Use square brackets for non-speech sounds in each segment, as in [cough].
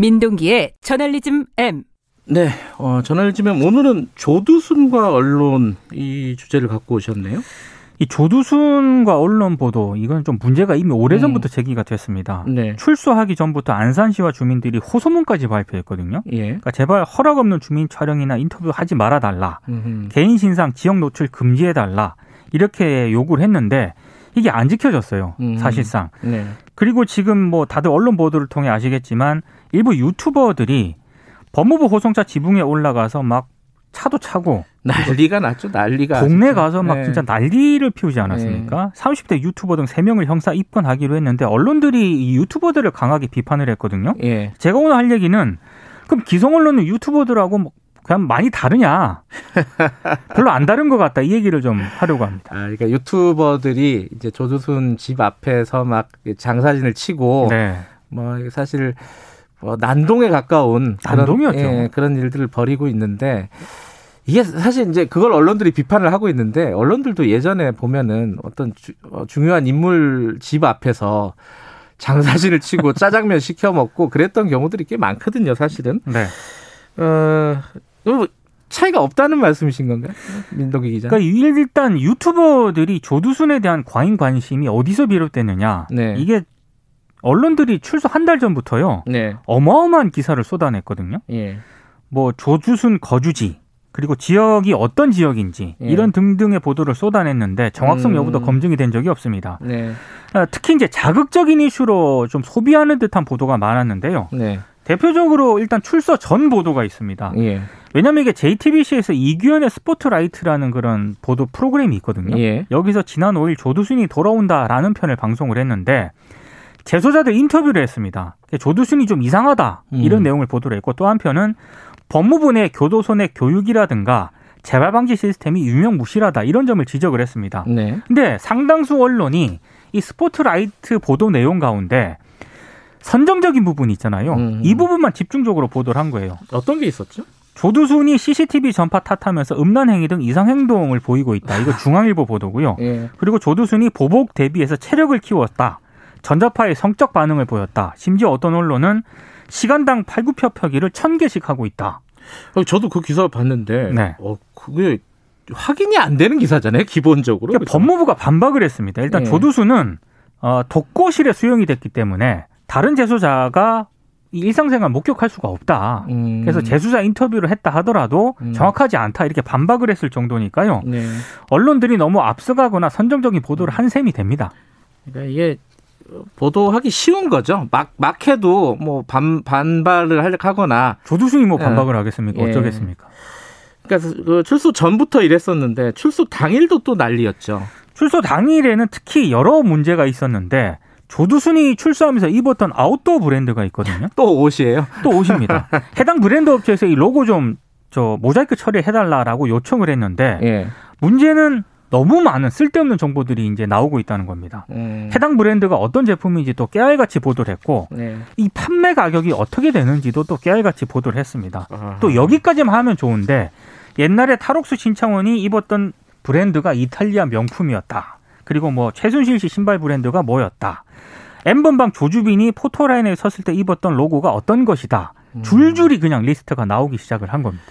민동기의 저널리즘 M. 네, 어, 저널리즘 M 오늘은 조두순과 언론 이 주제를 갖고 오셨네요. 이 조두순과 언론 보도 이건 좀 문제가 이미 오래전부터 음. 제기가 됐습니다. 네. 출소하기 전부터 안산시와 주민들이 호소문까지 발표했거든요. 예. 그러니까 제발 허락 없는 주민 촬영이나 인터뷰 하지 말아 달라. 개인 신상 지역 노출 금지해 달라. 이렇게 요구를 했는데 이게 안 지켜졌어요. 음. 사실상. 네. 그리고 지금 뭐 다들 언론 보도를 통해 아시겠지만 일부 유튜버들이 법무부 호송차 지붕에 올라가서 막 차도 차고 난리가 났죠. 난리가. 동네 진짜. 가서 막 네. 진짜 난리를 피우지 않았습니까? 네. 30대 유튜버 등 3명을 형사 입건하기로 했는데 언론들이 이 유튜버들을 강하게 비판을 했거든요. 네. 제가 오늘 할 얘기는 그럼 기성 언론은 유튜버들하고 뭐 그냥 많이 다르냐? [laughs] 별로 안 다른 것 같다. 이 얘기를 좀 하려고 합니다. 아, 그러니까 유튜버들이 이제 조두순 집 앞에서 막 장사진을 치고 네. 뭐 사실 뭐 난동에 가까운 난동이었죠. 그런, 예, 그런 일들을 벌이고 있는데 이게 사실 이제 그걸 언론들이 비판을 하고 있는데 언론들도 예전에 보면은 어떤 주, 어, 중요한 인물 집 앞에서 장사진을 치고 [laughs] 짜장면 시켜 먹고 그랬던 경우들이 꽤 많거든요, 사실은. 네. 어, 차이가 없다는 말씀이신 건가요? 민덕기 기자. 그러니까 일단 유튜버들이 조두순에 대한 과잉 관심이 어디서 비롯됐느냐. 네. 이게 언론들이 출소 한달 전부터요. 네. 어마어마한 기사를 쏟아냈거든요. 예. 뭐 조두순 거주지 그리고 지역이 어떤 지역인지 예. 이런 등등의 보도를 쏟아냈는데 정확성 여부도 음. 검증이 된 적이 없습니다. 네. 아, 특히 이제 자극적인 이슈로 좀 소비하는 듯한 보도가 많았는데요. 네. 대표적으로 일단 출소 전 보도가 있습니다. 예. 왜냐하면 이게 JTBC에서 이규연의 스포트라이트라는 그런 보도 프로그램이 있거든요. 예. 여기서 지난 5일 조두순이 돌아온다라는 편을 방송을 했는데 재소자들 인터뷰를 했습니다. 조두순이 좀 이상하다 이런 음. 내용을 보도를 했고 또 한편은 법무부 내 교도소 내 교육이라든가 재발 방지 시스템이 유명무실하다 이런 점을 지적을 했습니다. 네. 근데 상당수 언론이 이 스포트라이트 보도 내용 가운데 선정적인 부분이 있잖아요. 음. 이 부분만 집중적으로 보도를 한 거예요. 어떤 게 있었죠? 조두순이 CCTV 전파 탓하면서 음란 행위 등 이상 행동을 보이고 있다. 이거 [laughs] 중앙일보 보도고요. 예. 그리고 조두순이 보복 대비해서 체력을 키웠다. 전자파의 성적 반응을 보였다. 심지어 어떤 언론은 시간당 팔굽혀펴기를 천 개씩 하고 있다. 어, 저도 그 기사를 봤는데, 네. 어, 그게 확인이 안 되는 기사잖아요, 기본적으로. 그러니까 법무부가 반박을 했습니다. 일단 네. 조두수는 어, 독거실에 수용이 됐기 때문에 다른 재소자가 일상생활 목격할 수가 없다. 음. 그래서 재수자 인터뷰를 했다 하더라도 음. 정확하지 않다 이렇게 반박을 했을 정도니까요. 네. 언론들이 너무 앞서가거나 선정적인 보도를 한 셈이 됩니다. 그러니까 이게 보도하기 쉬운 거죠. 막, 막 해도 뭐 반, 반발을 하거나. 조두순이 뭐 반박을 예. 하겠습니까? 어쩌겠습니까? 그러니까 그 출소 전부터 이랬었는데 출소 당일도 또 난리였죠. 출소 당일에는 특히 여러 문제가 있었는데 조두순이 출소하면서 입었던 아웃도어 브랜드가 있거든요. [laughs] 또 옷이에요? 또 옷입니다. [laughs] 해당 브랜드 업체에서 이 로고 좀 저 모자이크 처리해달라라고 요청을 했는데 예. 문제는 너무 많은 쓸데없는 정보들이 이제 나오고 있다는 겁니다. 음. 해당 브랜드가 어떤 제품인지 또 깨알같이 보도를 했고 네. 이 판매 가격이 어떻게 되는지도 또 깨알같이 보도를 했습니다. 아하. 또 여기까지만 하면 좋은데 옛날에 탈옥수 신창원이 입었던 브랜드가 이탈리아 명품이었다. 그리고 뭐 최순실 씨 신발 브랜드가 뭐였다. n번방 조주빈이 포토라인에 섰을 때 입었던 로고가 어떤 것이다. 음. 줄줄이 그냥 리스트가 나오기 시작을 한 겁니다.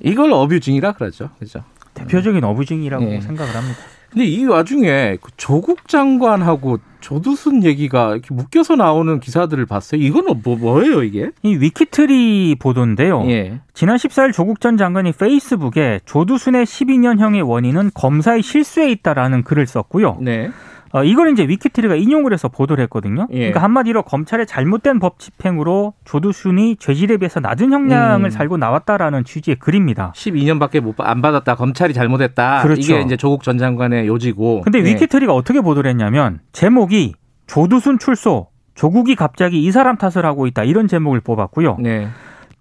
이걸 어뷰징이라 그러죠. 그죠? 대표적인 어부징이라고 네. 생각을 합니다. 근데 이 와중에 그 조국 장관하고 조두순 얘기가 이렇게 묶여서 나오는 기사들을 봤어요. 이거는 뭐, 뭐예요, 이게? 이 위키트리 보도인데요. 예. 지난 14일 조국 전 장관이 페이스북에 조두순의 12년형의 원인은 검사의 실수에 있다라는 글을 썼고요. 네. 어, 이걸 이제 위키트리가 인용을 해서 보도를 했거든요. 예. 그러니까 한마디로 검찰의 잘못된 법 집행으로 조두순이 죄질에 비해서 낮은 형량을 음. 살고 나왔다라는 취지의 글입니다. 12년밖에 못 안 받았다. 검찰이 잘못했다. 그렇죠. 이게 이제 조국 전 장관의 요지고. 근데 예. 위키트리가 어떻게 보도를 했냐면 제목이 조두순 출소 조국이 갑자기 이 사람 탓을 하고 있다 이런 제목을 뽑았고요. 네.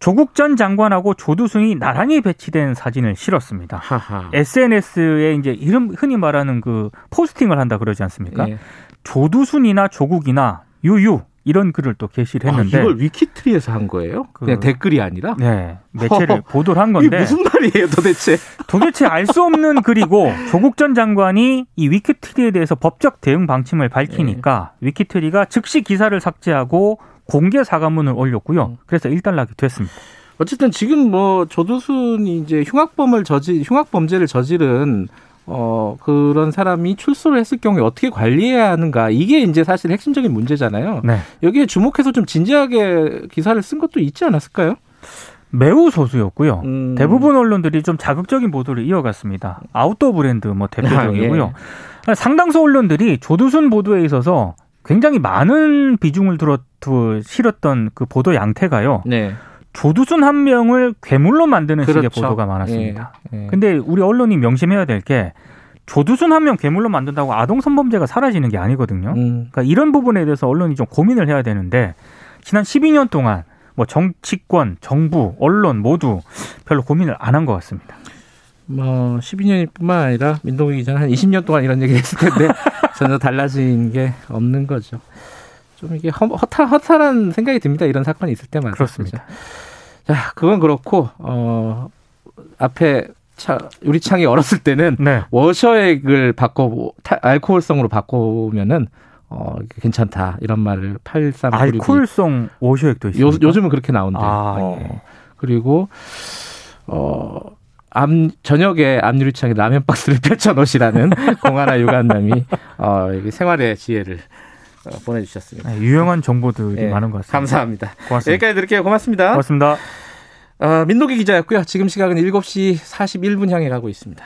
조국 전 장관하고 조두순이 나란히 배치된 사진을 실었습니다. 하하. SNS에 이제 이름 흔히 말하는 그 포스팅을 한다 그러지 않습니까? 예. 조두순이나 조국이나 유유 이런 글을 또 게시를 아, 했는데 아, 이걸 위키트리에서 한 거예요? 그, 냥 댓글이 아니라? 네 매체를 허, [laughs] 보도를 한 건데 무슨 말이에요 도대체? [laughs] 도대체 알 수 없는 글이고 조국 전 장관이 이 위키트리에 대해서 법적 대응 방침을 밝히니까 네. 위키트리가 즉시 기사를 삭제하고 공개 사과문을 올렸고요. 음. 그래서 일단락이 됐습니다. 어쨌든 지금 뭐 조두순이 이제 흉악범을 저지 흉악 범죄를 저지른 어 그런 사람이 출소를 했을 경우에 어떻게 관리해야 하는가 이게 이제 사실 핵심적인 문제잖아요. 네. 여기에 주목해서 좀 진지하게 기사를 쓴 것도 있지 않았을까요? 매우 소수였고요. 음. 대부분 언론들이 좀 자극적인 보도를 이어갔습니다. 아웃도어 브랜드 뭐 [laughs] 대표적이고요. 아, 예. 상당수 언론들이 조두순 보도에 있어서 굉장히 많은 비중을 들 어 실었던 그 보도 양태가요. 네. 조두순 한 명을 괴물로 만드는 그렇죠. 식의 보도가 많았습니다. 예, 예. 근데 우리 언론이 명심해야 될 게 조두순 한 명 괴물로 만든다고 아동 성범죄가 사라지는 게 아니거든요. 음. 그러니까 이런 부분에 대해서 언론이 좀 고민을 해야 되는데 지난 12년 동안 뭐 정치권, 정부, 언론 모두 별로 고민을 안 한 것 같습니다. 뭐 12년뿐만 아니라 민동기 기자는 한 20년 동안 이런 얘기를 했을 텐데 [laughs] 전혀 달라진 게 없는 거죠. 좀 이게 허탈, 허탈한 생각이 듭니다. 이런 사건이 있을 때만. 그렇습니다. 자, 그건 그렇고, 어, 앞에 차, 유리창이 얼었을 때는 네. 워셔액을 바꿔, 알코올성으로 바꾸면은 어, 괜찮다. 이런 말을 83 알코올성 워셔액도 있어요. 요즘은 그렇게 나온대요. 아, 어. 예. 그리고 어, 암, 저녁에 앞유리창에 라면 박스를 [laughs] 펼쳐 놓으시라는 공하나 유관남이 어, 생활의 지혜를 어, 보내주셨습니다. 네, 유용한 정보들이 네, 많은 것 같습니다. 감사합니다. 고맙습니다. 여기까지 드릴게요. 고맙습니다. 고맙습니다. 어, 민노기 기자였고요. 지금 시각은 7시 41분 향해 가고 있습니다.